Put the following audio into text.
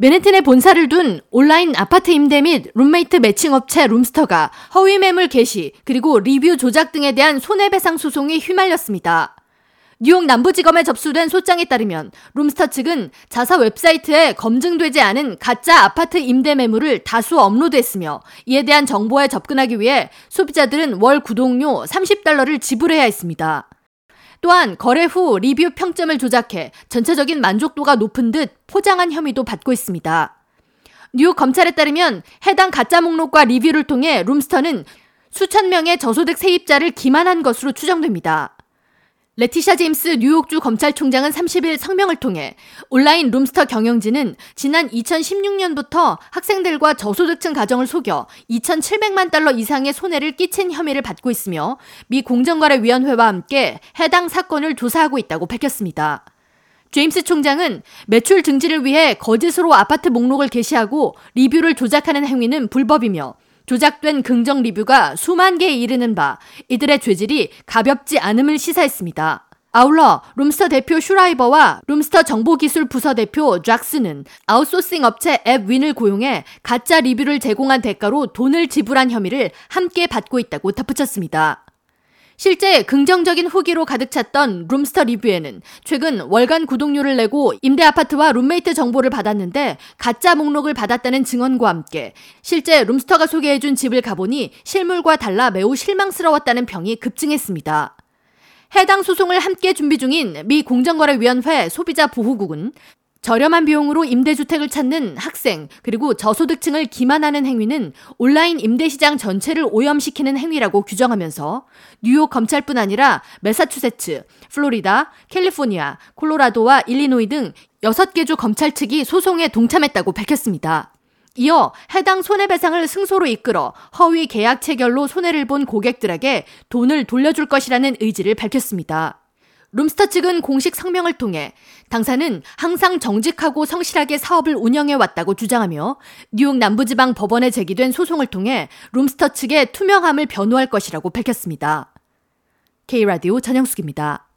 맨해튼에 본사를 둔 온라인 아파트 임대 및 룸메이트 매칭 업체 룸스터가 허위 매물 게시 그리고 리뷰 조작 등에 대한 손해배상 소송에 휘말렸습니다. 뉴욕 남부지검에 접수된 소장에 따르면 룸스터 측은 자사 웹사이트에 검증되지 않은 가짜 아파트 임대 매물을 다수 업로드했으며 이에 대한 정보에 접근하기 위해 소비자들은 월 구독료 30달러를 지불해야 했습니다. 또한 거래 후 리뷰 평점을 조작해 전체적인 만족도가 높은 듯 포장한 혐의도 받고 있습니다. 뉴욕 검찰에 따르면 해당 가짜 목록과 리뷰를 통해 룸스터는 수천 명의 저소득 세입자를 기만한 것으로 추정됩니다. 레티샤 제임스 뉴욕주 검찰총장은 30일 성명을 통해 온라인 룸스터 경영진은 지난 2016년부터 학생들과 저소득층 가정을 속여 2,700만 달러 이상의 손해를 끼친 혐의를 받고 있으며 미 공정거래위원회와 함께 해당 사건을 조사하고 있다고 밝혔습니다. 제임스 총장은 매출 증진을 위해 거짓으로 아파트 목록을 게시하고 리뷰를 조작하는 행위는 불법이며 조작된 긍정 리뷰가 수만 개에 이르는 바 이들의 죄질이 가볍지 않음을 시사했습니다. 아울러 룸스터 대표 슈라이버와 룸스터 정보기술 부서 대표 잭스는 아웃소싱 업체 앱윈을 고용해 가짜 리뷰를 제공한 대가로 돈을 지불한 혐의를 함께 받고 있다고 덧붙였습니다. 실제 긍정적인 후기로 가득 찼던 룸스터 리뷰에는 최근 월간 구독료를 내고 임대 아파트와 룸메이트 정보를 받았는데 가짜 목록을 받았다는 증언과 함께 실제 룸스터가 소개해준 집을 가보니 실물과 달라 매우 실망스러웠다는 평이 급증했습니다. 해당 소송을 함께 준비 중인 미 공정거래위원회 소비자 보호국은 저렴한 비용으로 임대주택을 찾는 학생, 그리고 저소득층을 기만하는 행위는 온라인 임대시장 전체를 오염시키는 행위라고 규정하면서 뉴욕 검찰뿐 아니라 메사추세츠, 플로리다, 캘리포니아, 콜로라도와 일리노이 등 6개 주 검찰 측이 소송에 동참했다고 밝혔습니다. 이어 해당 손해배상을 승소로 이끌어 허위 계약 체결로 손해를 본 고객들에게 돈을 돌려줄 것이라는 의지를 밝혔습니다. 룸스터 측은 공식 성명을 통해 당사는 항상 정직하고 성실하게 사업을 운영해 왔다고 주장하며 뉴욕 남부지방 법원에 제기된 소송을 통해 룸스터 측의 투명함을 변호할 것이라고 밝혔습니다. K라디오 전영숙입니다.